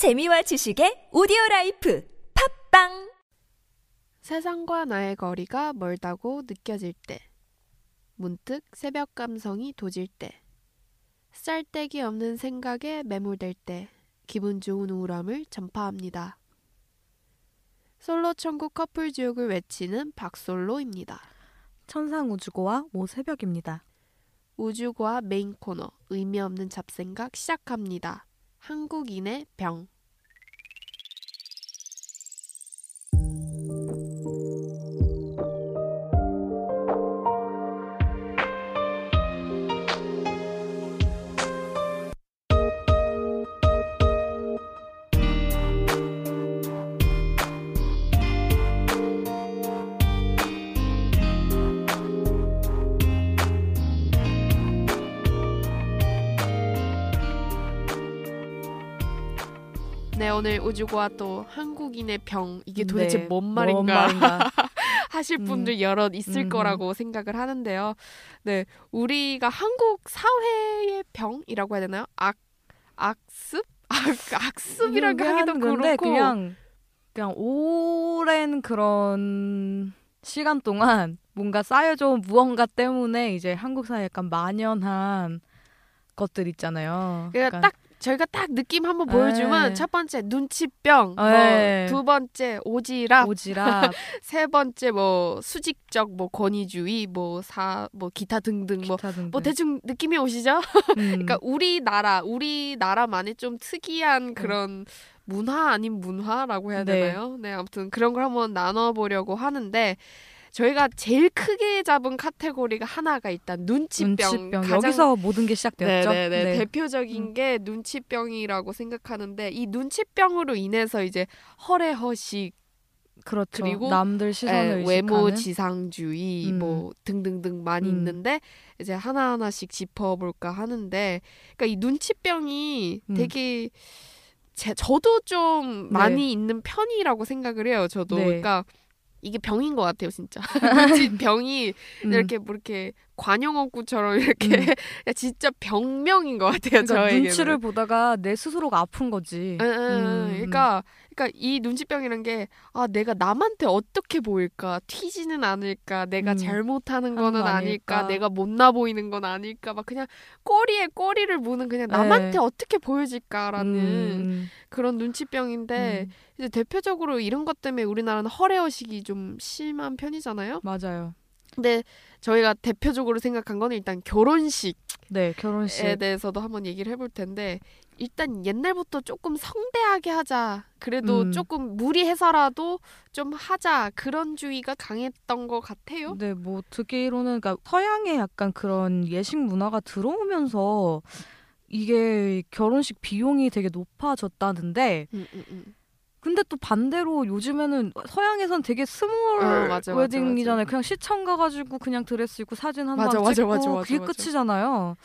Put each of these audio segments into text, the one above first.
재미와 지식의 오디오 라이프 팟빵 세상과 나의 거리가 멀다고 느껴질 때, 문득 새벽 감성이 도질 때, 쓰잘데기 없는 생각에 매몰될 때, 기분 좋은 우울함을 전파합니다. 솔로 천국 커플 지옥을 외치는 박솔로입니다. 천상우주고와 오새벽입니다. 우주고와 메인 코너, 의미 없는 잡생각 시작합니다. 한국인의 병. 오늘 우주과 또 한국인의 병. 이게 도대체 네, 뭔 말인가? 뭔 말인가? 하실 음. 분들 여럿 있을 음흠. 거라고 생각을 하는데요. 네, 우리가 한국 사회의 병이라고 해야 되나요? 악 악습? 악 악습이라고 하기도 그렇고 그냥 그냥 오랜 그런 시간 동안 뭔가 쌓여져온 무언가 때문에 이제 한국 사회에 약간 만연한 것들 있잖아요. 그러니까 딱 저희가 딱 느낌 한번 네. 보여주면 첫 번째 눈치병, 네. 뭐, 두 번째 오지랖, 오지� 세 번째 뭐 수직적 뭐 권위주의, 뭐 사뭐 기타 등등 뭐 기타 등등. 뭐 대충 느낌이 오시죠? 음. 그러니까 우리나라 우리나라만의 좀 특이한 그런 문화 아닌 문화라고 해야 네. 되나요? 네 아무튼 그런 걸 한번 나눠보려고 하는데 저희가 제일 크게 잡은 카테고리가 하나가 일단 눈치병, 눈치병 가장 여기서 모든 게 시작되었죠. 네네네 네. 대표적인 음. 게 눈치병이라고 생각하는데 이 눈치병으로 인해서 이제 허례허식 그렇죠. 그리고, 남들 시선을 예, 외모 의식하는 지상주의 음. 뭐 등등등 많이 음. 있는데 이제 하나 하나씩 짚어볼까 하는데 그러니까 이 눈치병이 음. 되게 제, 저도 좀 네. 많이 있는 편이라고 생각을 해요. 저도 네. 그러니까 이게 병인 것 같아요, 진짜. 눈치병이 음. 이렇게 뭐 이렇게 관용어구처럼 이렇게 음. 진짜 병명인 것 같아요. 그러니까 저에게는. 눈치를 보다가 내 스스로가 아픈 거지. 응, 응, 응. 음, 그러니까 그러니까 이 눈치병이란 게 아 내가 남한테 어떻게 보일까 튀지는 않을까 내가 음, 잘못하는 하는 거는 거 아닐까 아닐까. 내가 못나 보이는 건 아닐까 막 그냥 꼬리에 꼬리를 무는 그냥 남한테 네. 어떻게 보여질까라는 음, 그런 눈치병인데 음, 이제 대표적으로 이런 것 때문에 우리나라는 허례허식이 좀 심한 편이잖아요. 맞아요. 근데 저희가 대표적으로 생각한 거는 일단 결혼식에 네, 결혼식. 대해서도 한번 얘기를 해볼 텐데 일단 옛날부터 조금 성대하게 하자. 그래도 음. 조금 무리해서라도 좀 하자. 그런 주의가 강했던 것 같아요. 네, 뭐 듣기로는 그러니까 서양의 약간 그런 예식 문화가 들어오면서 이게 결혼식 비용이 되게 높아졌다는데 음, 음, 음. 근데 또 반대로 요즘에는 서양에선 되게 스몰 어, 맞아, 맞아, 웨딩이잖아요. 맞아. 그냥 시청 가가지고 그냥 드레스 입고 사진 한번 맞아, 찍고 맞아, 맞아, 맞아, 그게 맞아. 끝이잖아요.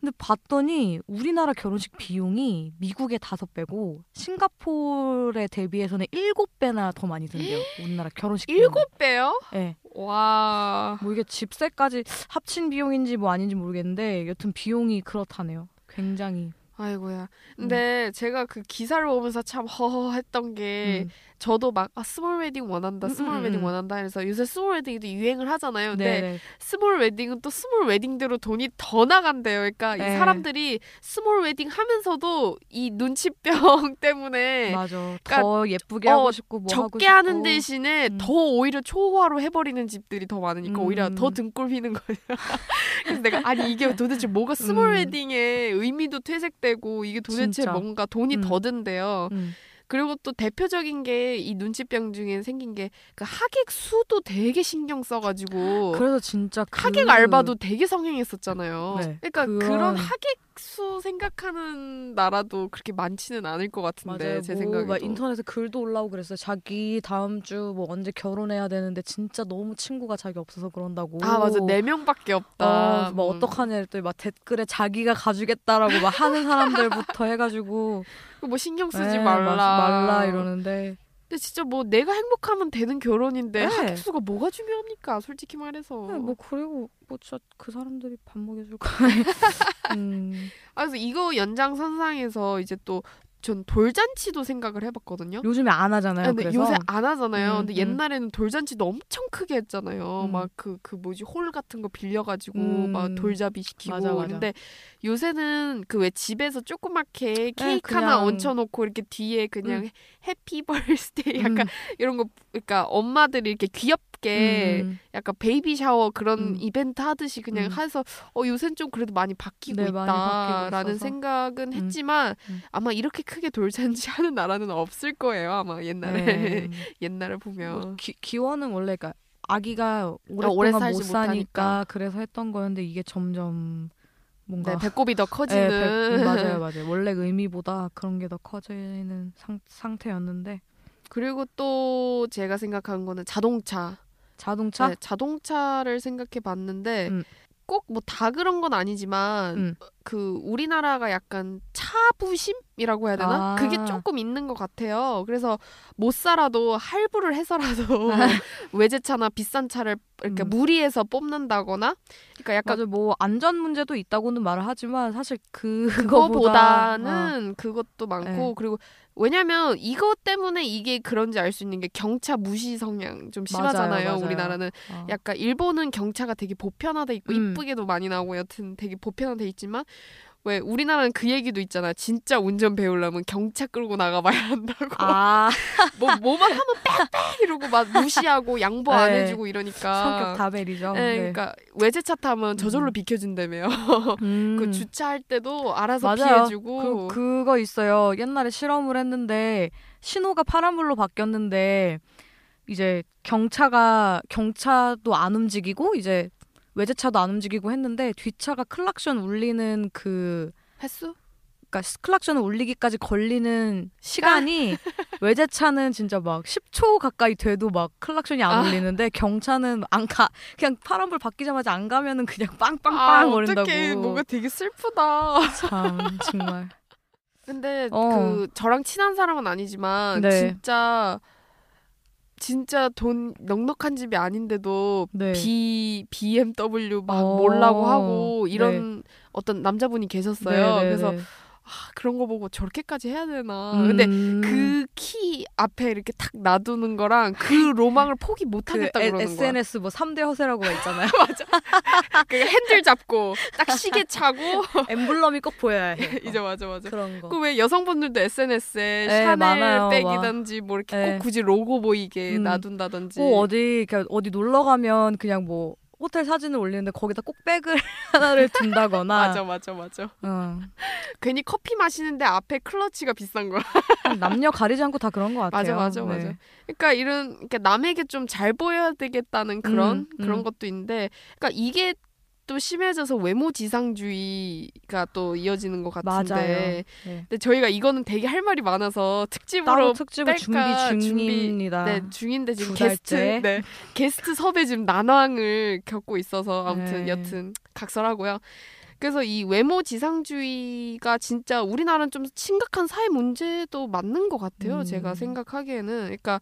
근데 봤더니 우리나라 결혼식 비용이 미국의 다섯 배고 싱가포르에 대비해서는 일곱 배나 더 많이 든대요. 우리나라 결혼식. 일곱 배요? 네. 와. 뭐 이게 집세까지 합친 비용인지 뭐 아닌지 모르겠는데 여튼 비용이 그렇다네요. 굉장히. 아이고야. 근데 제가 그 기사를 보면서 참 허허했던 게 음. 저도 막 아, 스몰 웨딩 원한다, 음, 스몰 음, 웨딩 음. 원한다 해서 요새 스몰 웨딩도 유행을 하잖아요. 근데 네네. 스몰 웨딩은 또 스몰 웨딩대로 돈이 더 나간대요. 그러니까 이 네. 사람들이 스몰 웨딩 하면서도 이 눈치병 때문에 맞아. 그러니까 더 예쁘게 어, 하고 싶고 뭐 하고 적게 싶고. 하는 대신에 음. 더 오히려 초호화로 해버리는 집들이 더 많으니까 오히려 음. 더 등골 휘는 거예요. 그래서 내가 아니 이게 도대체 뭐가 스몰 음. 웨딩의 의미도 퇴색되고 이게 도대체 진짜. 뭔가 돈이 음. 더 든대요. 음. 그리고 또 대표적인 게 이 눈치병 중에 생긴 게 그 하객 수도 되게 신경 써가지고 그래서 진짜 그... 하객 알바도 되게 성행했었잖아요. 네, 그러니까 그런 그런- 하객 수 생각하는 나라도 그렇게 많지는 않을 것 같은데 맞아요. 제 뭐 생각에도. 막 인터넷에 글도 올라오고 그랬어요. 자기 다음 주 뭐 언제 결혼해야 되는데 진짜 너무 친구가 자기 없어서 그런다고. 아 맞아 네 명밖에 없다. 어, 뭐 음. 어떡하냐 했더니 막 댓글에 자기가 가주겠다라고 막 하는 사람들부터 해가지고 뭐 신경 쓰지 에, 말라. 마- 말라 이러는데 근데 진짜 뭐 내가 행복하면 되는 결혼인데 네. 하객 수가 뭐가 중요합니까? 솔직히 말해서. 네, 뭐 그리고 뭐 진짜 그 사람들이 밥 먹여줄 거. 음, 아, 그래서 이거 연장선상에서 이제 또 전 돌잔치도 생각을 해봤거든요. 요즘에 안 하잖아요. 근데 그래서 요새 안 하잖아요. 음, 근데 음. 옛날에는 돌잔치도 엄청 크게 했잖아요. 음. 막그그 뭐지 홀 같은 거 빌려가지고 음. 막 돌잡이 시키고. 맞아, 맞아. 근데 요새는 그 왜 집에서 조그맣게 케이크 그냥- 하나 얹혀놓고 이렇게 뒤에 그냥 happy birthday 약간 음, 이런 거 그러니까 엄마들이 이렇게 귀엽 게 음. 약간 baby shower 그런 음. 이벤트 하듯이 그냥 음. 해서 어 요새는 좀 그래도 많이 바뀌고 네, 있다라는. 생각은 음. 했지만 음. 아마 이렇게 크게 돌잔치 하는 나라는 없을 거예요 아마 옛날에 네. 옛날을 보면 뭐 기, 기원은 원래 그러니까 아기가 오래 오랫동안 못 살지 사니까 못하니까. 그래서 했던 거였는데 이게 점점 뭔가 네, 배꼽이 더 예, 커지는 배- 음, 맞아요, 맞아요. 원래 의미보다 그런 게 더 커지는 상, 상태였는데 그리고 또 제가 생각한 거는 자동차 자동차 네, 자동차를 생각해 봤는데 음. 꼭뭐 다 그런 건 아니지만 음. 그 우리나라가 약간 차부심이라고 해야 되나? 아. 그게 조금 있는 것 같아요. 그래서 못 살아도 할부를 해서라도 아. 외제차나 비싼 차를 이렇게 음. 무리해서 뽑는다거나 그러니까 약간 맞아 뭐 안전 문제도 있다고는 말을 하지만 사실 그 그거보다 그거보다는 그것도 많고 네. 그리고 왜냐면 이것 때문에 이게 그런지 알 수 있는 게 경차 무시 성향 좀 맞아요, 심하잖아요. 맞아요. 우리나라는 어, 어. 약간 일본은 경차가 되게 보편화돼 있고 음. 이쁘게도 많이 나오고 여튼 되게 보편화돼 있지만 왜 우리나라는 그 얘기도 있잖아. 진짜 운전 배우려면 경차 끌고 나가봐야 한다고. 아 뭐 뭐만 하면 빽빽 이러고 막 무시하고 양보 안 네. 해주고 이러니까. 성격 다벨이죠. 네, 그러니까 외제차 타면 저절로 음. 비켜준다며요. 음. 그 주차할 때도 알아서 맞아요. 피해주고. 그, 그거 있어요. 옛날에 실험을 했는데 신호가 파란불로 바뀌었는데 이제 경차가 경차도 안 움직이고 이제 외제차도 안 움직이고 했는데 뒷차가 클락션 울리는 그 횟수? 그러니까 클락션을 울리기까지 걸리는 시간이 외제차는 진짜 막 10초 가까이 돼도 막 클락션이 안 아. 울리는데 경차는 안 가. 그냥 파란불 바뀌자마자 안 가면은 그냥 빵빵빵 아, 거린다고. 어떡해. 뭔가 되게 슬프다. 참 정말. 근데 어. 그 저랑 친한 사람은 아니지만 네. 진짜 진짜 돈 넉넉한 집이 아닌데도 네. B BMW 막 어. 몰라고 하고 이런 어떤 남자분이 계셨어요. 네, 네, 그래서 네. 아, 그런 거 보고 저렇게까지 해야 되나. 음. 근데 그키 앞에 이렇게 탁 놔두는 거랑 그 로망을 포기 못그 하겠다 에- 그러는 거야. SNS 뭐 3대 허세라고가 있잖아요. 그 핸들 잡고 딱 시계 차고 엠블럼이 꼭 보여야 해. 이제 맞아 맞아. 그런 거. 그왜 여성분들도 SNS에 네, 샤넬 많아요. 백이든지 뭐 이렇게 네. 꼭 굳이 로고 보이게 음. 놔둔다든지. 꼭 어디 그러니까 어디 놀러 가면 그냥 뭐 호텔 사진을 올리는데 거기다 꼭 백을 하나를 둔다거나. 맞아 맞아 맞아. 어. 괜히 커피 마시는데 앞에 클러치가 비싼 거야. 남녀 가리지 않고 다 그런 것 맞아 같아요. 맞아 네. 맞아. 그러니까 이런 그러니까 남에게 좀 잘 보여야 되겠다는 그런 음, 그런 음. 것도 있는데, 그러니까 이게 또 심해져서 외모 지상주의가 또 이어지는 것 같은데. 맞아요. 네. 근데 저희가 이거는 되게 할 말이 많아서 특집으로 특집을 뺄까 준비 준비- 중입니다. 네, 중인데 지금 두 게스트 달째. 네, 게스트 섭외 지금 난항을 겪고 있어서 아무튼 네. 여튼 각설하고요. 그래서 이 외모 지상주의가 진짜 우리나라는 좀 심각한 사회 문제도 맞는 것 같아요. 음. 제가 생각하기에는 그러니까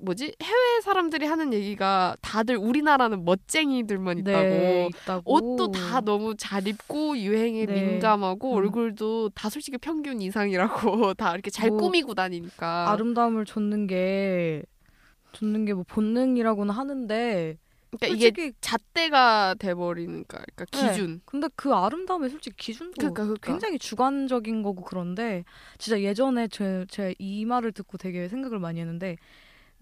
뭐지 해외 사람들이 하는 얘기가 다들 우리나라는 멋쟁이들만 있다고 네, 있다고. 옷도 다 너무 잘 입고 유행에 네. 민감하고 음. 얼굴도 다 솔직히 평균 이상이라고 다 이렇게 잘 뭐, 꾸미고 다니니까 아름다움을 줬는 게 줬는 게 뭐 본능이라고는 하는데 그러니까 이게 솔직히 잣대가 돼버리니까 그러니까 네. 기준 근데 그 아름다움의 솔직히 기준도 그러니까 그러니까 굉장히 주관적인 거고 그런데 진짜 예전에 제, 제가 이 말을 듣고 되게 생각을 많이 했는데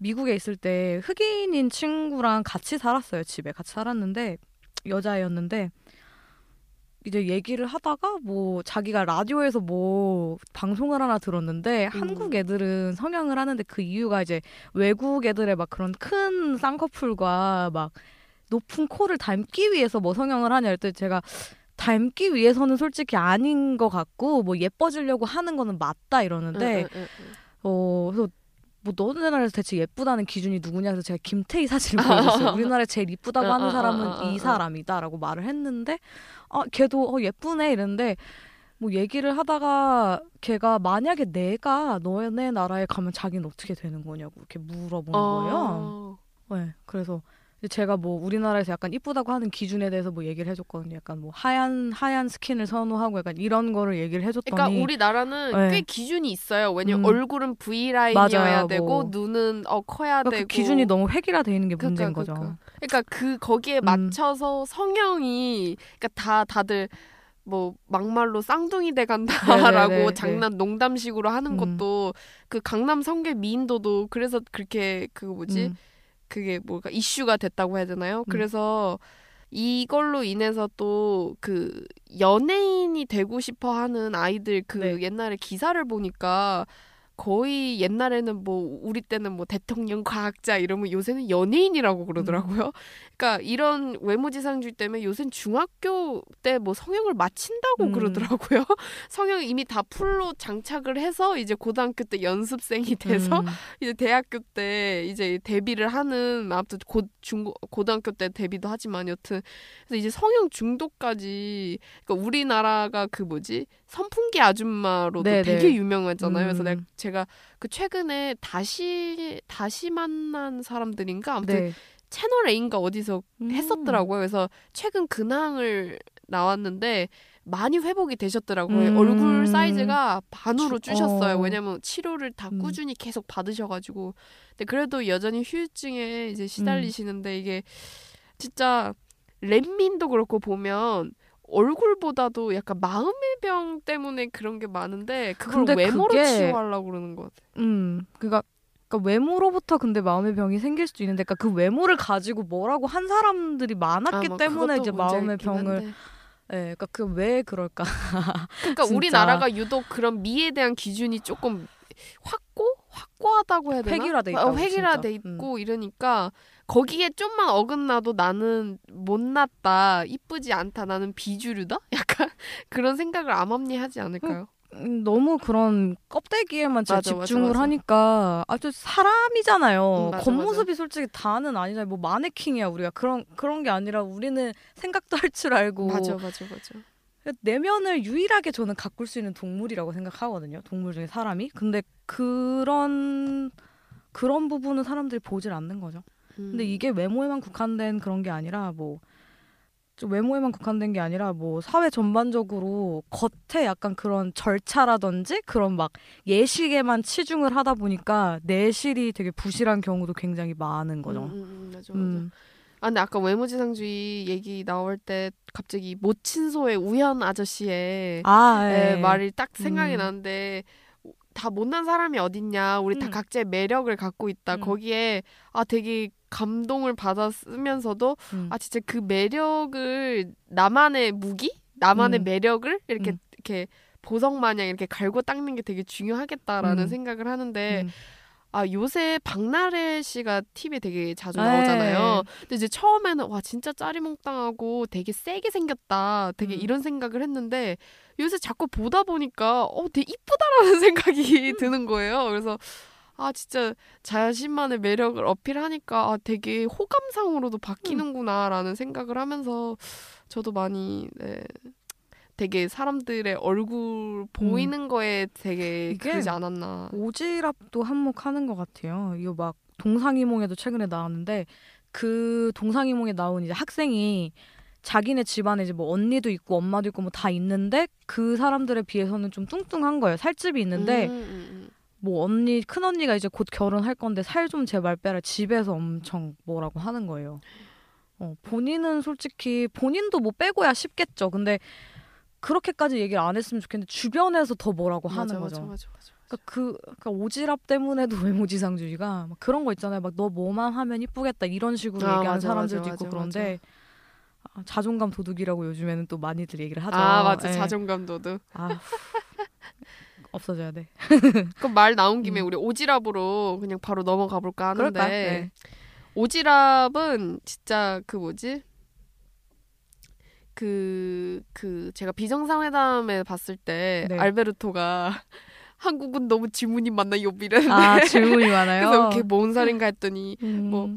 미국에 있을 때 흑인인 친구랑 같이 살았어요 집에 같이 살았는데 여자애였는데 이제 얘기를 하다가 뭐 자기가 라디오에서 뭐 방송을 하나 들었는데 한국 애들은 성형을 하는데 그 이유가 이제 외국 애들의 막 그런 큰 쌍꺼풀과 막 높은 코를 닮기 위해서 뭐 성형을 하냐 할때 제가 닮기 위해서는 솔직히 아닌 것 같고 뭐 예뻐지려고 하는 거는 맞다 이러는데 응, 응. 어 그래서 뭐 너네 나라에서 대체 예쁘다는 기준이 누구냐 그래서 제가 김태희 사진을 보여줬어요. 우리나라에 제일 이쁘다고 어, 하는 어, 사람은 어, 어, 어. 이 사람이다라고 말을 했는데 아 걔도 어 예쁘네 이랬는데 뭐 얘기를 하다가 걔가 만약에 내가 너네 나라에 가면 자기는 어떻게 되는 거냐고 이렇게 물어보는 거예요. 어. 네, 그래서 제가 뭐 우리나라에서 약간 이쁘다고 하는 기준에 대해서 뭐 얘기를 해줬거든요. 약간 뭐 하얀 하얀 스킨을 선호하고 약간 이런 거를 얘기를 해줬더니 그러니까 우리나라는 네. 꽤 기준이 있어요. 왜냐면 음. 얼굴은 V 라인이어야 되고 뭐. 눈은 어 커야 그러니까 되고 그 기준이 너무 획일화돼 있는 게 그러니까, 문제인 거죠. 그러니까. 그러니까 그 거기에 음. 맞춰서 성형이 그러니까 다 다들 뭐 막말로 쌍둥이 돼 간다라고 장난 농담식으로 하는 음. 것도 그 강남 성계 미인도도 그래서 그렇게 그 뭐지 음. 그게 뭐가 이슈가 됐다고 해야 되나요? 음. 그래서 이걸로 인해서 또 그 연예인이 되고 싶어 하는 아이들 그 네. 옛날에 기사를 보니까 거의 옛날에는 뭐 우리 때는 뭐 대통령 과학자 이러면 요새는 연예인이라고 그러더라고요. 그러니까 이런 외모지상주의 때문에 요새는 중학교 때 뭐 성형을 마친다고 음. 그러더라고요. 성형 이미 다 풀로 장착을 해서 이제 고등학교 때 연습생이 돼서 음. 이제 대학교 때 이제 데뷔를 하는 아무튼 고중 고등학교 때 데뷔도 하지만 여튼 그래서 이제 성형 중독까지 그러니까 우리나라가 그 뭐지 선풍기 아줌마로도 네네. 되게 유명하잖아요. 그래서 음. 내가 제가 그 최근에 다시 다시 만난 사람들인가 아무튼 네. 채널 A인가 어디서 음. 했었더라고요. 그래서 최근 근황을 나왔는데 많이 회복이 되셨더라고요. 음. 얼굴 사이즈가 반으로 주- 줄셨어요. 어. 왜냐면 치료를 다 음. 꾸준히 계속 받으셔가지고. 근데 그래도 여전히 휴유증에 이제 시달리시는데 이게 진짜 렛민도 그렇고 보면 얼굴보다도 약간 마음의 병 때문에 그런 게 많은데 그걸 외모로 그게- 치유하려고 그러는 것 같아요. 음, 그러니까, 그러니까 외모로부터 근데 마음의 병이 생길 수도 있는데, 그러니까 그 외모를 가지고 뭐라고 한 사람들이 많았기 아, 뭐 때문에 이제 마음의 병을, 한데. 예, 그러니까 그 왜 그럴까? 그러니까. 우리나라가 유독 그런 미에 대한 기준이 조금 확고 확고하다고 해야 되나? 획일화돼 어, 진짜. 음. 있고 이러니까 거기에 좀만 어긋나도 나는 못났다, 이쁘지 않다, 나는 비주류다? 약간 그런 생각을 암암리하지 않을까요? 음, 너무 그런 껍데기에만 맞아, 맞아, 집중을 맞아. 하니까 아주 사람이잖아요. 음, 맞아, 겉모습이 솔직히 다는 아니잖아요. 뭐 마네킹이야 우리가 그런 그런 게 아니라 우리는 생각도 할 줄 알고 맞아, 맞아, 맞아. 내면을 유일하게 저는 가꿀 수 있는 동물이라고 생각하거든요. 동물 중에 사람이. 근데 그런 그런 부분은 사람들이 보질 않는 거죠. 음. 근데 이게 외모에만 국한된 그런 게 아니라 뭐좀 외모에만 국한된 게 아니라 뭐 사회 전반적으로 겉에 약간 그런 절차라든지 그런 막 예식에만 치중을 하다 보니까 내실이 되게 부실한 경우도 굉장히 많은 거죠. 음, 음, 음, 맞아, 맞아. 음. 아, 근데 아까 외모지상주의 얘기 나올 때 갑자기 모친소의 우현 아저씨의 아, 예, 예. 말이 딱 생각이 음. 나는데 다 못난 사람이 어딨냐 우리 다 음. 각자의 매력을 갖고 있다 음. 거기에 아 되게 감동을 받았으면서도 음. 아 진짜 그 매력을 나만의 무기 나만의 음. 매력을 이렇게 음. 이렇게 보석 마냥 이렇게 갈고 닦는 게 되게 중요하겠다라는 음. 생각을 하는데 음. 아 요새 박나래 씨가 TV에 되게 자주 네. 나오잖아요. 근데 이제 처음에는 와 진짜 짜리몽땅하고 되게 세게 생겼다. 되게 음. 이런 생각을 했는데 요새 자꾸 보다 보니까 어 되게 이쁘다라는 생각이 음. 드는 거예요. 그래서 아 진짜 자신만의 매력을 어필하니까 아 되게 호감상으로도 바뀌는구나라는 생각을 하면서 저도 많이 네. 되게 사람들의 얼굴 보이는 거에 되게 그러지 않았나. 오지랖도 한몫하는 것 같아요. 이거 막 동상이몽에도 최근에 나왔는데 그 동상이몽에 나온 이제 학생이 자기네 집안에 이제 뭐 언니도 있고 엄마도 있고 뭐 다 있는데 그 사람들에 비해서는 좀 뚱뚱한 거예요. 살집이 있는데 음, 음, 음. 뭐 언니 큰 언니가 이제 곧 결혼할 건데 살 좀 제발 빼라 집에서 엄청 뭐라고 하는 거예요. 어, 본인은 솔직히 본인도 뭐 빼고야 싶겠죠. 근데 그렇게까지 얘기를 안 했으면 좋겠는데 주변에서 더 뭐라고 하는 맞아, 거죠. 맞아, 맞아, 맞아. 그러니까 그 그러니까 오지랖 때문에도 외모지상주의가 막 그런 거 있잖아요. 막 너 뭐만 하면 이쁘겠다 이런 식으로 아, 얘기하는 사람들도 있고 그런데 아, 자존감 도둑이라고 요즘에는 또 많이들 얘기를 하죠. 아 맞아 예. 자존감 도둑. 아, 없어져야 돼. 그럼 말 나온 김에 음. 우리 오지랖으로 그냥 바로 넘어가 볼까 하는데? 네. 오지랖은 진짜 그 뭐지? 그, 그, 제가 비정상회담에 봤을 때, 네. 알베르토가 한국은 너무 지문이 많나요? 이랬는데. 아 질문이 많아요. 그래서 걔뭔 살인가 했더니, 음. 뭐,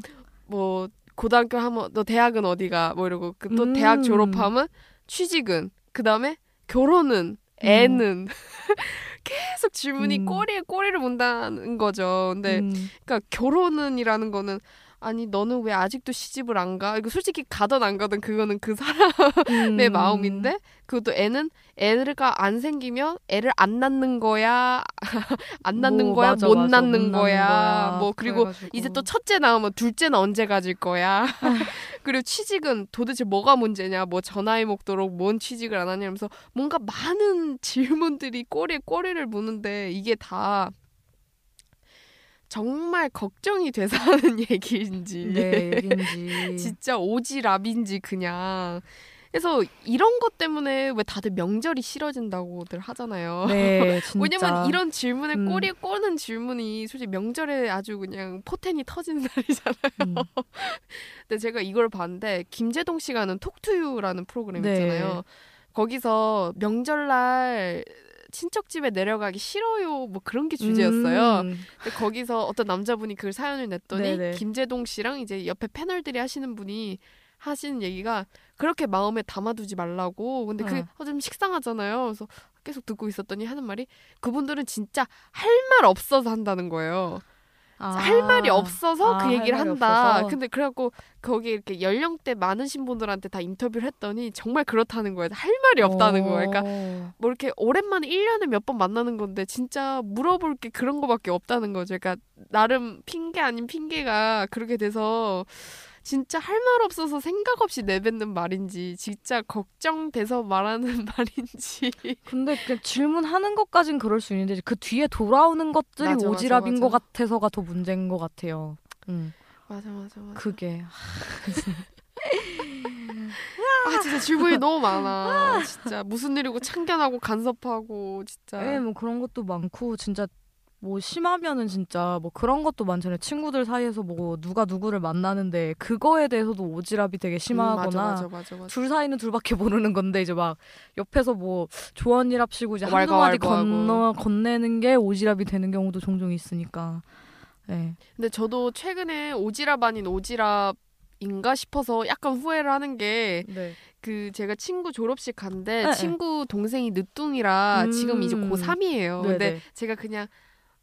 뭐, 고등학교 하면, 너 대학은 어디가? 뭐 이러고, 그또 음. 대학 졸업하면 취직은, 그 다음에 결혼은, 애는. 계속 질문이 음. 꼬리에 꼬리를 문다는 거죠. 근데, 음. 그러니까 결혼은이라는 거는 아니 너는 왜 아직도 시집을 안 가? 이거 솔직히 가든 안 가든 그거는 그 사람의 음. 마음인데 그것도 애는 애가 안 생기면 애를 안 낳는 거야 안 낳는 뭐, 거야 맞아, 못 맞아. 낳는 못 거야 거야. 뭐 그리고 그래가지고. 이제 또 첫째 나오면 둘째는 언제 가질 거야 그리고 취직은 도대체 뭐가 문제냐 뭐 전화에 먹도록 뭔 취직을 안 하냐면서 뭔가 많은 질문들이 꼬리에 꼬리를 무는데 이게 다 정말 걱정이 돼서 하는 얘기인지 네, 얘긴지. 진짜 오지랖인지 그냥 그래서 이런 것 때문에 왜 다들 명절이 싫어진다고들 하잖아요. 네. 왜냐면 이런 질문에 음. 꼬리에 꼬는 질문이 솔직히 명절에 아주 그냥 포텐이 터지는 날이잖아요. 음. 근데 제가 이걸 봤는데 김재동 씨가 하는 톡투유라는 프로그램 네. 있잖아요. 거기서 명절날 친척 집에 내려가기 싫어요. 뭐 그런 게 주제였어요. 음. 근데 거기서 어떤 남자분이 그 사연을 냈더니 네네. 김재동 씨랑 이제 옆에 패널들이 하시는 분이 하시는 얘기가 그렇게 마음에 담아두지 말라고. 근데 그게 어. 어, 좀 식상하잖아요. 그래서 계속 듣고 있었더니 하는 말이 그분들은 진짜 할 말 없어서 한다는 거예요. 아. 할 말이 없어서 아, 그할 얘기를 한다. 없어서. 근데 그래갖고 거기 이렇게 연령대 많으신 분들한테 다 인터뷰를 했더니 정말 그렇다는 거예요. 할 말이 없다는 거예요. 그러니까 어. 뭐 이렇게 오랜만에 1년에 몇 번 만나는 건데 진짜 물어볼 게 그런 거밖에 없다는 거죠. 그러니까 나름 핑계 아닌 핑계가 그렇게 돼서 진짜 할 말 없어서 생각 없이 내뱉는 말인지 진짜 걱정돼서 말하는 말인지 근데 그 질문하는 것까진 그럴 수 있는데 그 뒤에 돌아오는 것들이 맞아, 오지랖인 맞아. 것 같아서가 더 문제인 것 같아요. 음, 맞아 맞아 맞아. 그게 아 진짜 질문이 너무 많아. 진짜 무슨 일이고 참견하고 간섭하고 진짜. 예, 뭐 그런 것도 많고 진짜 뭐 심하면은 진짜 뭐 그런 것도 많잖아요. 친구들 사이에서 뭐 누가 누구를 만나는데 그거에 대해서도 오지랖이 되게 심하거나 음, 맞아 맞아 맞아 맞아. 둘 사이는 둘밖에 모르는 건데 이제 막 옆에서 뭐 조언이랍시고 이제 한두 마디. 건너 건네는 게 오지랖이 되는 경우도 종종 있으니까. 예. 근데 저도 최근에 오지랖 아닌 오지랖인가 싶어서 약간 후회를 하는 게 네. 그 제가 친구 졸업식 간데 네, 친구 동생이 늦둥이라 음. 지금 이제 고3이에요. 네, 근데 네. 제가 그냥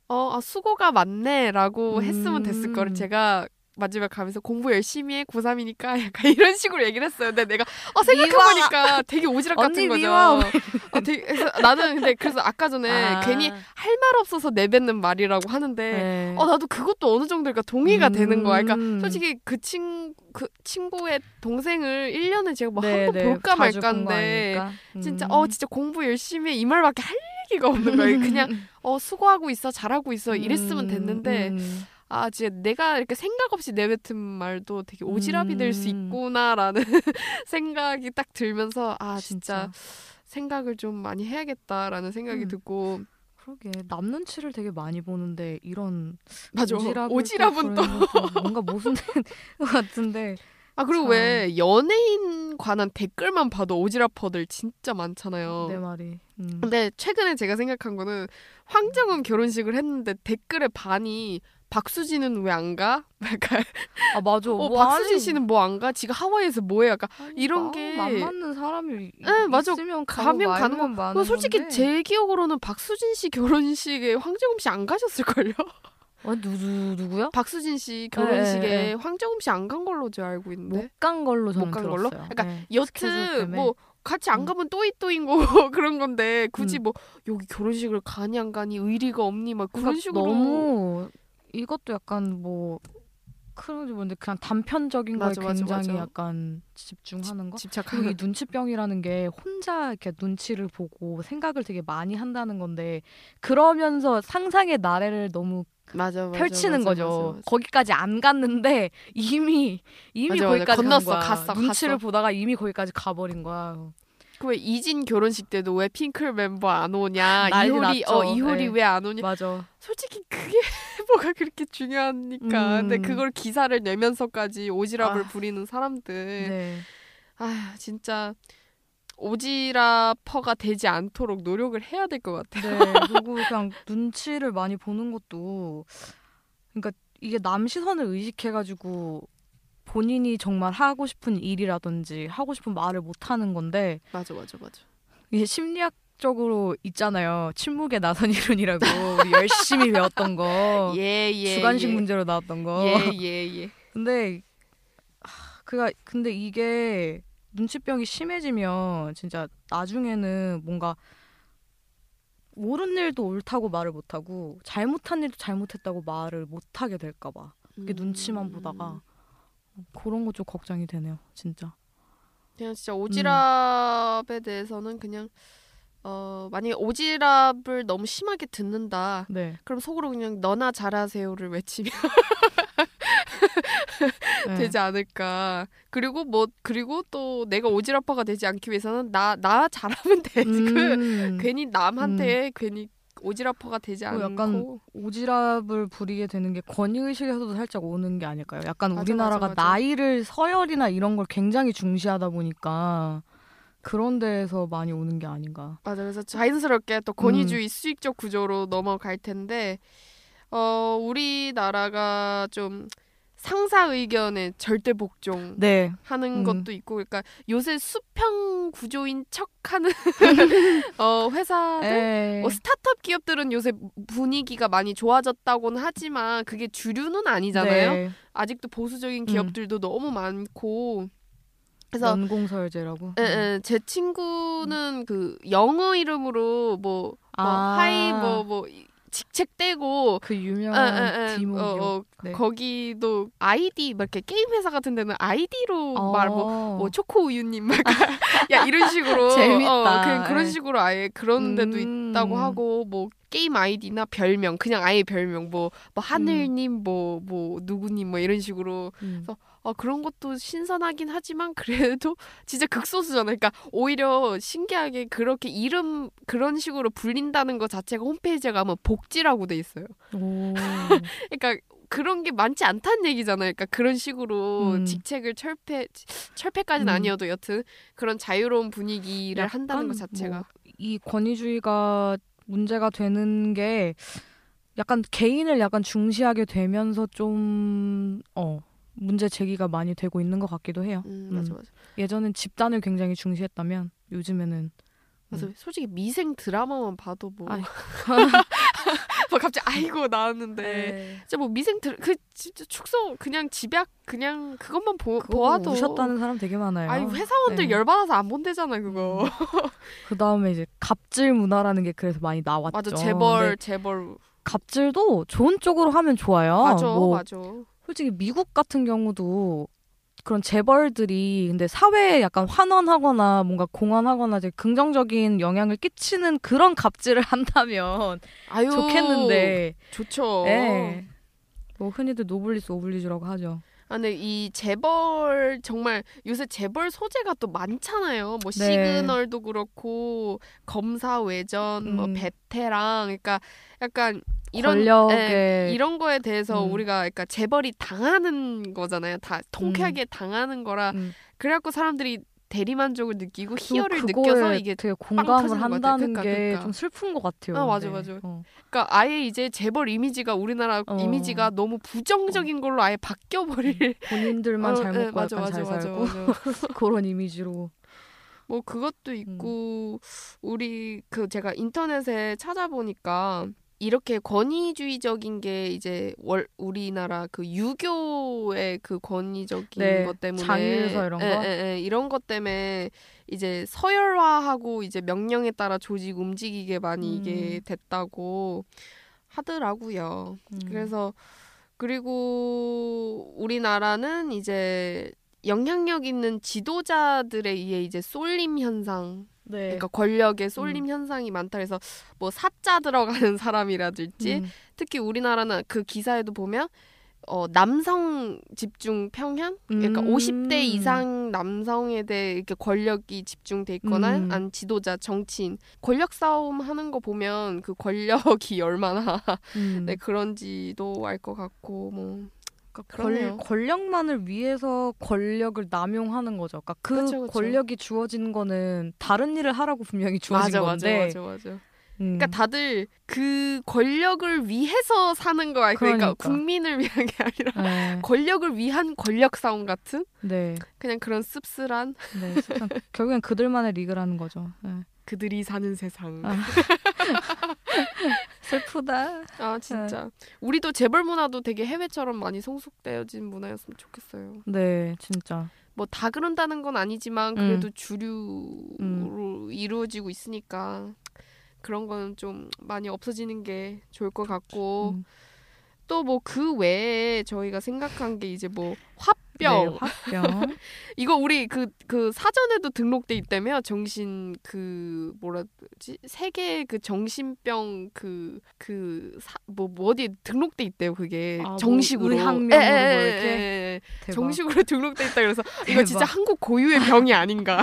어 아, 수고가 많네라고 했으면 됐을 거를 음. 제가 마지막 가면서 공부 열심히 해 고3이니까 약간 이런 식으로 얘기를 했어요. 근데 내가 어 생각해 보니까 되게 오지랖 같은 거죠. 어, 되게, 그래서 나는 근데 그래서 아까 전에 아. 괜히 할 말 없어서 내뱉는 말이라고 하는데 네. 어 나도 그것도 어느 정도 그러니까 동의가 되는 거야. 그러니까 음. 솔직히 그친그 친구의 동생을 1년에 제가 뭐 네, 한번 네. 볼까 말까인데 아니니까. 진짜 음. 어 진짜 공부 열심히 해 이 말밖에 할 얘기가 없는 거예요. 그냥 어 수고하고 있어 잘하고 있어 이랬으면 됐는데 음. 아 진짜 내가 이렇게 생각 없이 내뱉은 말도 되게 오지랖이 될수 음. 있구나라는 생각이 딱 들면서 아 진짜, 진짜. 생각을 좀 많이 해야겠다라는 생각이 음. 듣고 그러게 남 눈치를 되게 많이 보는데 이런 맞아 오지랖은 또 것도 뭔가 모순된 것 같은데 아 그리고 참. 왜 연예인 관한 댓글만 봐도 오지랖퍼들 진짜 많잖아요. 내 말이 음. 근데 최근에 제가 생각한 거는 황정은 결혼식을 했는데 댓글의 반이 박수진은 왜 안 가? 약간 아 맞아 어, 뭐 박수진 아니, 씨는 뭐 안 가? 지가 하와이에서 뭐해? 약간 아니, 이런 게- 안 맞는 사람이 네, 맞아. 있으면 가면 가는 말면 많은 뭐 솔직히 건데. 제 기억으로는 박수진 씨 결혼식에 황정음 씨 안 가셨을걸요? 어, 누구 누구요? 박수진 씨 결혼식에 네, 네. 황정음 씨 안 간 걸로 제가 알고 있는데 못 간 걸로 저는 못간 걸로? 그러니까 네. 여튼. 뭐 같이 안 음. 가면 또이또인 거 그런 건데 굳이 음. 뭐 여기 결혼식을 가니 안 가니 의리가 없니 막 그런 그러니까 식으로 너무 이것도 약간 뭐 그런 뭔데 그냥 단편적인 맞아, 거에 굉장히 맞아. 약간 집중하는 거. 집착하는 이 눈치병이라는 게 혼자 이렇게 눈치를 보고 생각을 되게 많이 한다는 건데 그러면서 상상의 나래를 너무 맞아, 맞아 펼치는 맞아, 거죠. 거기까지 안 갔는데 이미 이미. 거기까지 간 건넜어, 거야. 갔어, 눈치를 갔어. 보다가 이미 거기까지 가버린 거야. 그왜 이진 결혼식 때도 왜 핑클 멤버 안 오냐 이효리 났죠. 어 이효리 네. 왜안 오냐 맞아. 솔직히 그게 뭐가 그렇게 중요하니까 근데 음. 그걸 기사를 내면서까지 오지랖을 아. 부리는 사람들 네. 아 진짜 오지랖퍼가 되지 않도록 노력을 해야 될 것 같아요. 네. 그리고 그냥 눈치를 많이 보는 것도 그러니까 이게 남 시선을 의식해가지고 본인이 정말 하고 싶은 일이라든지 하고 싶은 말을 못 하는 건데 맞아 맞아 맞아. 이게 심리학 적으로 있잖아요. 침묵의 나선 이론이라고 우리 열심히 배웠던 거. 예 예. 어. 주관식 예. 문제로 나왔던 거. 예, 예, 예. 근데 하, 그가 근데 이게 눈치병이 심해지면 진짜 나중에는 뭔가 옳은 일도 옳다고 말을 못하고 잘못한 일도 잘못했다고 말을 못하게 될까봐 그게 음. 눈치만 보다가 그런 거 좀 걱정이 되네요 진짜 그냥 진짜 오지랖에 대해서는 그냥 어 만약에 오지랖을 너무 심하게 듣는다. 네, 그럼 속으로 그냥 너나 잘하세요를 외치면 네. 되지 않을까. 그리고 뭐 그리고 또 내가 오지랖파가 되지 않기 위해서는 나 나 잘하면 돼. 그 음, 괜히 남한테 괜히 오지랖파가 되지 그리고 않고 약간 오지랖을 부리게 되는 게 권위 의식에서도 살짝 오는 게 아닐까요? 약간 맞아, 우리나라가 맞아, 맞아. 나이를 서열이나 이런 걸 굉장히 중시하다 보니까 그런 데에서 많이 오는 게 아닌가. 맞아. 그래서 자연스럽게 또 음. 권위주의 수익적 구조로 넘어갈 텐데 어 우리나라가 좀 상사 의견에 절대 복종 네. 하는 음. 것도 있고 그러니까 요새 수평 구조인 척하는 어 회사들 에 어, 스타트업 기업들은 요새 분위기가 많이 좋아졌다고는 하지만 그게 주류는 아니잖아요. 네. 아직도 보수적인 음. 기업들도 너무 많고 그래서 연공서열제라고. 에, 에, 제 친구는 그 영어 이름으로 뭐, 뭐 아. hi 뭐뭐 직책 떼고 그 에, 유명한 에, 에, D모기업. 어, 어, 네. 거기도 아이디 막 이렇게 게임 회사 같은 데는 아이디로 어. 말뭐 뭐 초코 우유님 막 야 이런 식으로 재밌다. 어, 그냥 그런 예. 식으로 아예 그런 데도 음. 있다고 하고 뭐 게임 아이디나 별명 그냥 아예 별명 뭐뭐 하늘님 뭐뭐 누구님 뭐 이런 식으로 음. 아 그런 것도 신선하긴 하지만 그래도 진짜 극소수잖아. 그러니까 오히려 신기하게 그렇게 이름 그런 식으로 불린다는 것 자체가 홈페이지에 가면 복지라고 돼 있어요. 오. 그러니까 그런 게 많지 않다는 얘기잖아요. 그러니까 그런 식으로 음. 직책을 철폐 철폐까지는 음. 아니어도 여튼 그런 자유로운 분위기를 한다는 것 자체가 뭐 이 권위주의가 문제가 되는 게 약간 개인을 약간 중시하게 되면서 좀 어. 문제 제기가 많이 되고 있는 것 같기도 해요. 음, 맞아 음. 맞아 예전엔 집단을 굉장히 중시했다면 요즘에는 맞아. 음. 솔직히 미생 드라마만 봐도 뭐, 아이. 뭐 갑자기 아이고 나왔는데 네. 진짜 뭐 미생 드, 그 진짜 축소 그냥 집약 그냥 그것만 보, 그거 보아도 우셨다는 사람 되게 많아요. 아니 회사원들 네. 열받아서 안 본대잖아 그거 그 다음에 이제 갑질 문화라는 게 그래서 많이 나왔죠. 맞아 재벌 근데 재벌 갑질도 좋은 쪽으로 하면 좋아요. 맞아 뭐 맞아 솔직히 미국 같은 경우도 그런 재벌들이 근데 사회에 약간 환원하거나 뭔가 공헌하거나 이제 긍정적인 영향을 끼치는 그런 갑질을 한다면 아유 좋겠는데. 좋죠 예. 뭐 흔히들 노블리스 오블리주라고 하죠. 아, 근데 이 재벌 정말 요새 재벌 소재가 또 많잖아요. 뭐 네. 시그널도 그렇고 검사 외전, 뭐 음. 베테랑, 그러니까 약간 이런 권력에 예, 이런 거에 대해서 음. 우리가 그러니까 재벌이 당하는 거잖아요. 다 통쾌하게 당하는 거라 음. 그래갖고 사람들이 대리만족을 느끼고 희열을 느껴서 이게 되게 공감을. 한다는 그러니까, 게 그러니까. 좀 슬픈 것 같아요. 아, 맞아. 맞아. 어. 그러니까 아예 이제 재벌 이미지가 우리나라 어. 이미지가 너무 부정적인 걸로 아예 바뀌어 버릴 본인들만 어, 잘 예, 먹고 맞아, 맞아, 잘 맞아, 살고 맞아. 그런 이미지로. 뭐 그것도 있고 우리 그 제가 인터넷에 찾아보니까 이렇게 권위주의적인 게 이제 월 우리나라 그 유교의 그 권위적인 네, 것 때문에 장유유서 이런 거? 예, 예, 예, 이런 것 때문에 이제 서열화하고 이제 명령에 따라 조직 움직이게 많이 이게 음. 됐다고 하더라고요. 음. 그래서 그리고 우리나라는 이제 영향력 있는 지도자들에 의해 이제 쏠림 현상, 네. 그러니까 권력의 쏠림 현상이 많다. 그래서 뭐 사자 들어가는 사람이라든지 음. 특히 우리나라는 그 기사에도 보면 어 남성 집중 평형, 그러니까 음. 50대 이상 남성에 대해 이렇게 권력이 집중돼 있거나 음. 안 지도자, 정치인 권력 싸움 하는 거 보면 그 권력이 얼마나 음. 네 그런지도 알 것 같고 뭐 그러니까 그러네요. 권, 권력만을 위해서 권력을 남용하는 거죠. 그러니까 그 그쵸, 그쵸. 권력이 주어진 거는 다른 일을 하라고 분명히 주어진 맞아 건데. 맞아 맞아 맞아. 음. 그러니까 다들 그 권력을 위해서 사는 거야. 그러니까, 그러니까. 국민을 위한 게 아니라 네. 권력을 위한 권력 싸움 같은 네. 그냥 그런 씁쓸한 네. 결국엔 그들만의 리그라는 거죠. 네. 그들이 사는 세상. 아. 슬프다. 아 진짜 우리도 재벌 문화도 되게 해외처럼 많이 성숙되어진 문화였으면 좋겠어요. 네, 진짜. 뭐 다 그런다는 건 아니지만 음. 그래도 주류로 이루어지고 있으니까 그런 건좀 많이 없어지는 게 좋을 것 같고 음. 또뭐 그 외에 저희가 생각한 게 이제 뭐 네, 화 병 화병. 이거 우리 그 그 사전에도 등록돼 있다며 정신 그 뭐라 그러지 세계 그 정신병 그 그뭐 뭐 어디 등록돼 있대요 그게 아, 뭐 정식으로 의학명으로 예, 예, 뭐 예, 이렇게? 예, 예. 대박. 정식으로 등록돼 있다 그래서 이거. 진짜 한국 고유의 병이 아닌가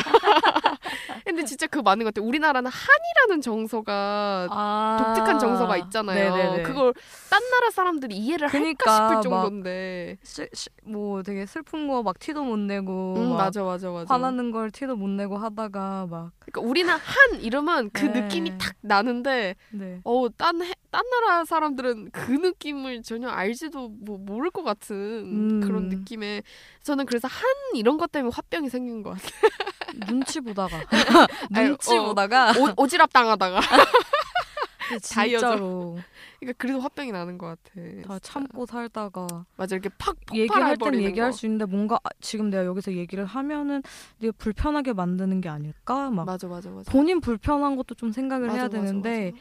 근데 진짜 그 맞는 것 같아요 우리나라는 한이라는 정서가 아. 독특한 정서가 있잖아요 네네네. 그걸 딴 나라 사람들이 이해를 그니까, 할까 막 싶을 정도인데 시- 시- 뭐 되게 슬픈 거 막 티도 못 내고 음, 막 맞아 맞아 맞아 화나는 걸 티도 못 내고 하다가 막 그러니까 우리는 한 이러면 그 네. 느낌이 탁 나는데 네. 어, 딴, 해- 딴 나라 사람들은 그 느낌을 전혀 알지도 뭐 모를 것 같은 음. 그런 느낌에 저는 그래서 한 이런 것 때문에 화병이 생긴 것 같아요. 눈치 보다가 눈치 어. 보다가 오, 오지랖 당하다가. 진짜로 그러니까 그래도 화병이 나는 것 같아. 다 참고 살다가 맞아 이렇게 팍 얘기할 땐 얘기할 거. 수 있는데 뭔가 아, 지금 내가 여기서 얘기를 하면은 네가 불편하게 만드는 게 아닐까 막 맞아 맞아 맞아. 본인 불편한 것도 좀 생각을 맞아, 해야 맞아, 되는데 맞아.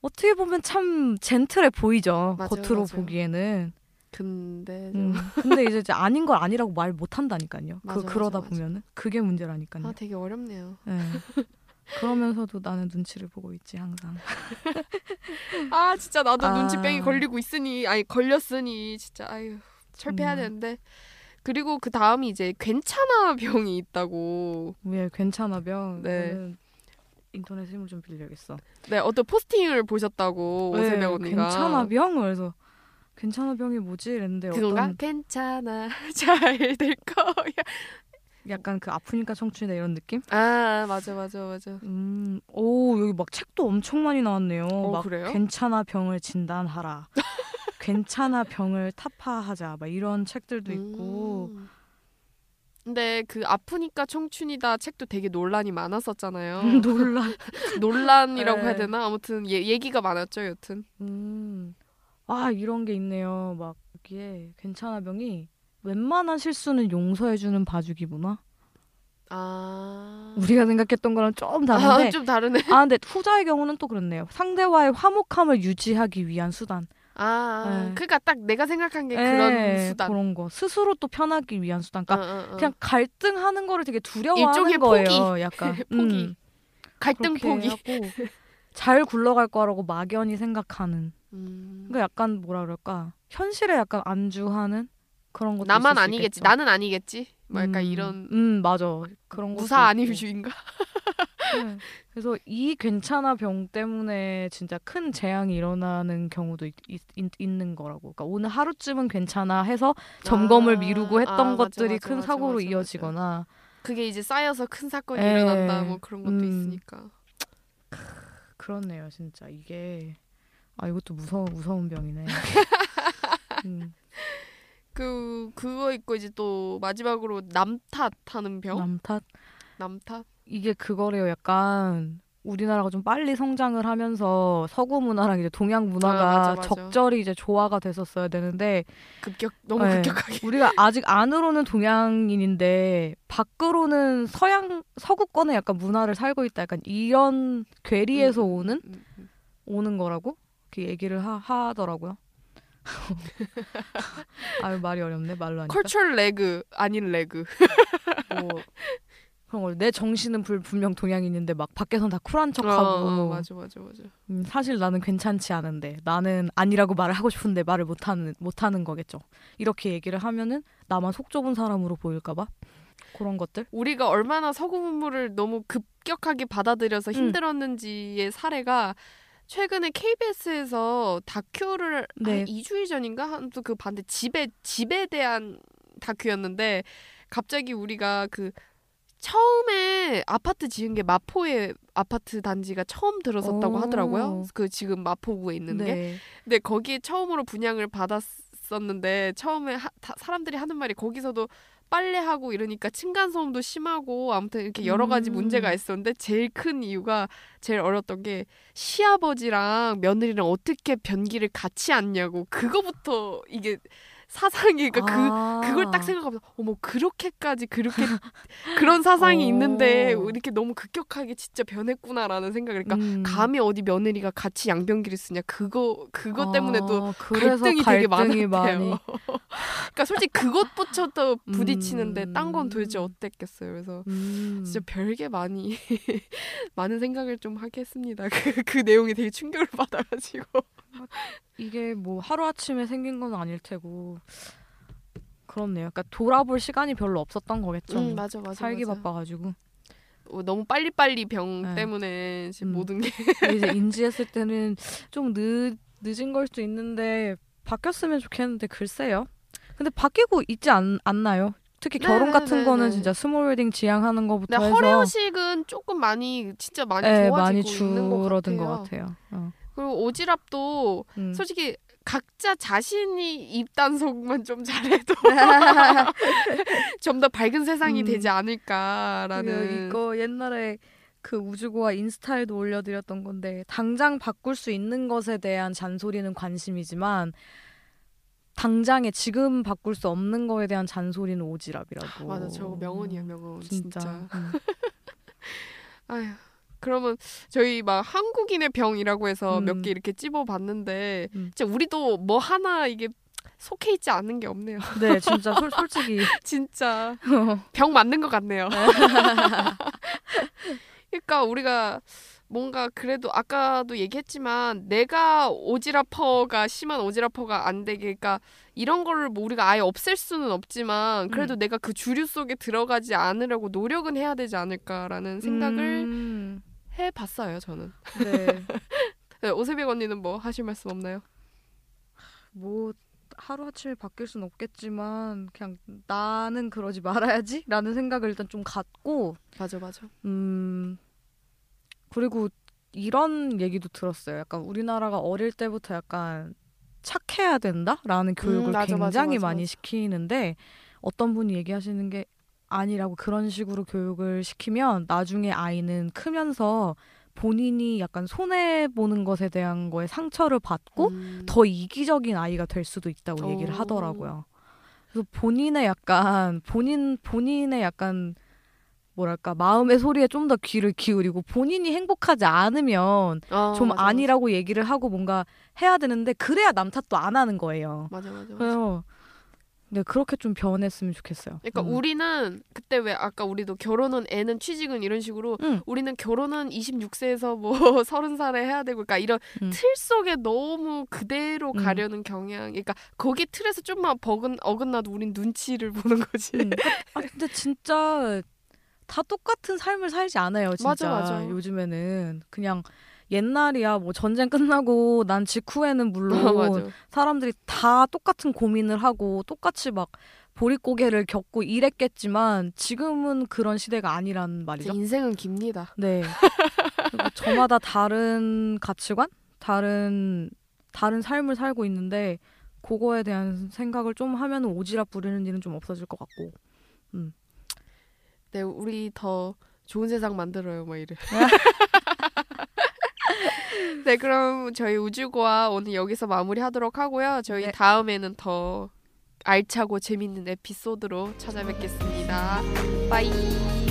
어떻게 보면 참 젠틀해 보이죠 겉으로. 보기에는 근데 음, 좀 근데 이제, 이제 아닌 걸 아니라고 말 못 한다니까요 그 그러다. 보면은 그게 문제라니까요 아 되게 어렵네요. 네. 그러면서도 나는 눈치를 보고 있지 항상. 아 진짜 나도 아. 눈치병이 걸리고 있으니 아니 걸렸으니 진짜 아유 철폐해야. 되는데. 그리고 그 다음이 이제 괜찮아 병이 있다고. 왜 괜찮아 병? 네. 인터넷 힘을 좀 빌려야겠어. 네 어떤 포스팅을 보셨다고 왜 오세병 언니가. 괜찮아 병? 그래서 괜찮아 병이 뭐지? 이랬는데 그건가? 어떤 괜찮아. 잘 될 거야 약간 그 아프니까 청춘이다 이런 느낌? 아 맞아 맞아 맞아 음, 오 여기 막 책도 엄청 많이 나왔네요. 어, 막 그래요? 괜찮아 병을 진단하라. 괜찮아 병을 타파하자. 막 이런 책들도 있고. 음. 근데 그 아프니까 청춘이다 책도 되게 논란이 많았었잖아요. 놀라. 논란이라고 네. 해야 되나? 아무튼 얘, 얘기가 많았죠, 여튼. 음, 아 이런 게 있네요. 막 여기에 괜찮아 병이 웬만한 실수는 용서해주는 봐주기구나. 아. 우리가 생각했던 거랑 좀 아, 다른데. 좀 다르네. 아 근데 후자의 경우는 또 그렇네요. 상대와의 화목함을 유지하기 위한 수단. 아, 네. 그러니까 딱 내가 생각한 게 그런 예, 수단. 그런 거 스스로 또 편하기 위한 수단. 그러니까 어, 어, 어. 그냥 갈등하는 거를 되게 두려워하는 거예요. 약간 포기. 음, 갈등 포기. 하고 잘 굴러갈 거라고 막연히 생각하는. 음. 그러니까 약간 뭐라 그럴까 현실에 약간 안주하는 그런 것도 나만 아니겠지. 나는 아니겠지. 뭐 약간 음, 이런 음 맞아 그런 무사 있고. 안일주의인가? 네. 그래서 이 괜찮아 병 때문에 진짜 큰 재앙이 일어나는 경우도 있, 는 거라고. 그러니까 오늘 하루쯤은 괜찮아 해서 점검을 아, 미루고 했던 아, 것들이 맞아, 큰 맞아, 사고로 맞아. 이어지거나 그게 이제 쌓여서 큰 사건이 예. 일어난다. 뭐 그런 것도 음. 있으니까. 그렇네요, 진짜 이게 아 이것도 무서운 무서운 병이네. 음, 그 그거 있고 이제 또 마지막으로 남 탓 하는 병. 남 탓. 남 탓. 이게 그거래요. 약간 우리나라가 좀 빨리 성장을 하면서 서구 문화랑 이제 동양 문화가 아, 맞아, 맞아. 적절히 이제 조화가 됐었어야 되는데 급격 너무 네. 급격하게. 우리가 아직 안으로는 동양인인데 밖으로는 서양 서구권의 약간 문화를 살고 있다. 약간 이런 괴리에서 음, 오는 음, 음. 오는 거라고 이렇게 얘기를 하, 하더라고요. 아유 말이 어렵네 말로 하니까. 컬처럴 레그 아닌 레그. 뭐 그런 걸 내 정신은 불, 분명 동양인인데 막 밖에선 다 쿨한 척하고 어, 어, 맞아 맞아 맞아. 음, 사실 나는 괜찮지 않은데 나는 아니라고 말을 하고 싶은데 말을 못하는 못하는 거겠죠. 이렇게 얘기를 하면은 나만 속 좁은 사람으로 보일까봐 그런 것들. 우리가 얼마나 서구 문물을 너무 급격하게 받아들여서 음. 힘들었는지의 사례가 최근에 KBS에서 다큐를 네. 한 2주일 전인가 한또 그 반대 집에 집에 대한 다큐였는데 갑자기 우리가 그 처음에 아파트 지은 게 마포의 아파트 단지가 처음 들어섰다고 오. 하더라고요. 그 지금 마포구에 있는 게. 네. 근데 거기에 처음으로 분양을 받았 었는데 처음에 하- 다- 사람들이 하는 말이 거기서도 빨래하고 이러니까 층간 소음도 심하고 아무튼 이렇게 여러 가지 음. 문제가 있었는데 제일 큰 이유가 제일 어렸던 게 시아버지랑 며느리랑 어떻게 변기를 같이 앉냐고 그거부터 이게 사상이 그러니까 그 아. 그걸 딱 생각하면서 어머 그렇게까지 그렇게 그런 사상이 어. 있는데 이렇게 너무 급격하게 진짜 변했구나라는 생각을 그러니까 음. 감히 어디 며느리가 같이 양변기를 쓰냐 그거 그것 아, 때문에도 그래서 갈등이 되게 갈등이 많았대요. 그러니까 솔직히 그것부터 부딪히는데 음. 딴건 도대체 어땠겠어요. 그래서 음. 진짜 별게 많이 많은 생각을 좀 하게 했습니다. 그, 그 내용이 되게 충격을 받아가지고 이게 뭐 하루 아침에 생긴 건 아닐 테고 그렇네요. 그러니까 돌아볼 시간이 별로 없었던 거겠죠. 음, 맞아 맞아 살기 맞아. 바빠가지고 어, 너무 빨리빨리 병 네. 때문에 지금 음. 모든 게 이제 인지했을 때는 좀 늦, 늦은 걸 수도 있는데 바뀌었으면 좋겠는데 글쎄요. 근데 바뀌고 있지 않, 않나요? 특히 결혼 네, 같은 네, 거는 네. 진짜 스몰 웨딩 지향하는 거부터 해서 허례허식은 조금 많이 진짜 많이 네, 좋아지고 많이 있는 것 줄어든 같아요. 것 같아요. 어. 그리고 오지랖도 음. 솔직히 각자 자신이 입단속만 좀 잘해도 좀 더 밝은 세상이 음. 되지 않을까라는 이거 옛날에 그 우주고와 인스타에도 올려드렸던 건데 당장 바꿀 수 있는 것에 대한 잔소리는 관심이지만 당장에 지금 바꿀 수 없는 거에 대한 잔소리는 오지랖이라고. 맞아 저거 명언이야 명언 진짜. 진짜. 음. 아휴 그러면 저희 막 한국인의 병이라고 해서 음. 몇개 이렇게 찝어봤는데 음. 진짜 우리도 뭐 하나 이게 속해 있지 않는 게 없네요. 네, 진짜 솔, 솔직히 진짜 병 맞는 것 같네요. 그러니까 우리가 뭔가 그래도 아까도 얘기했지만 내가 오지랖퍼가 심한 오지랖퍼가 안 되게 그러니까 이런 거를 뭐 우리가 아예 없앨 수는 없지만 그래도 음. 내가 그 주류 속에 들어가지 않으려고 노력은 해야 되지 않을까라는 생각을 음, 해봤어요 저는. 네. 네, 오세백 언니는 뭐 하실 말씀 없나요? 뭐 하루 아침에 바뀔 순 없겠지만 그냥 나는 그러지 말아야지라는 생각을 일단 좀 갖고 맞아 맞아. 음 그리고 이런 얘기도 들었어요. 약간 우리나라가 어릴 때부터 약간 착해야 된다라는 교육을 맞아, 맞아, 굉장히 맞아, 많이 맞아. 시키는데 어떤 분이 얘기하시는 게 아니라고 그런 식으로 교육을 시키면 나중에 아이는 크면서 본인이 약간 손해 보는 것에 대한 거에 상처를 받고 음. 더 이기적인 아이가 될 수도 있다고 얘기를 오. 하더라고요. 그래서 본인의 약간 본인 본인의 약간 뭐랄까 마음의 소리에 좀 더 귀를 기울이고 본인이 행복하지 않으면 어, 좀 맞아, 아니라고 얘기를 하고 뭔가 해야 되는데 그래야 남 탓도 안 하는 거예요. 맞아 맞아. 맞아. 그래서 네 그렇게 좀 변했으면 좋겠어요. 그러니까 음. 우리는 그때 왜 아까 우리도 결혼은 애는 취직은 이런 식으로 응. 우리는 결혼은 26세에서 뭐 30살에 해야 되고 그러니까 이런 음. 틀 속에 너무 그대로 음. 가려는 경향. 그러니까 거기 틀에서 좀만 버근 어긋나도 우린 눈치를 보는 거지. 음. 아 근데 진짜 다 똑같은 삶을 살지 않아요. 진짜 맞아, 맞아. 요즘에는 그냥 옛날이야 뭐 전쟁 끝나고 난 직후에는 물론 어, 맞아. 사람들이 다 똑같은 고민을 하고 똑같이 막 보릿고개를 겪고 이랬겠지만 지금은 그런 시대가 아니란 말이죠. 인생은 깁니다. 네. 저마다 다른 가치관, 다른 다른 삶을 살고 있는데 그거에 대한 생각을 좀 하면 오지랖 부리는 일은 좀 없어질 것 같고. 네, 우리 더 좋은 세상 만들어요, 뭐 이래. 네, 그럼 저희 우주고와 오늘 여기서 마무리하도록 하고요. 저희 네. 다음에는 더 알차고 재밌는 에피소드로 찾아뵙겠습니다. 빠이.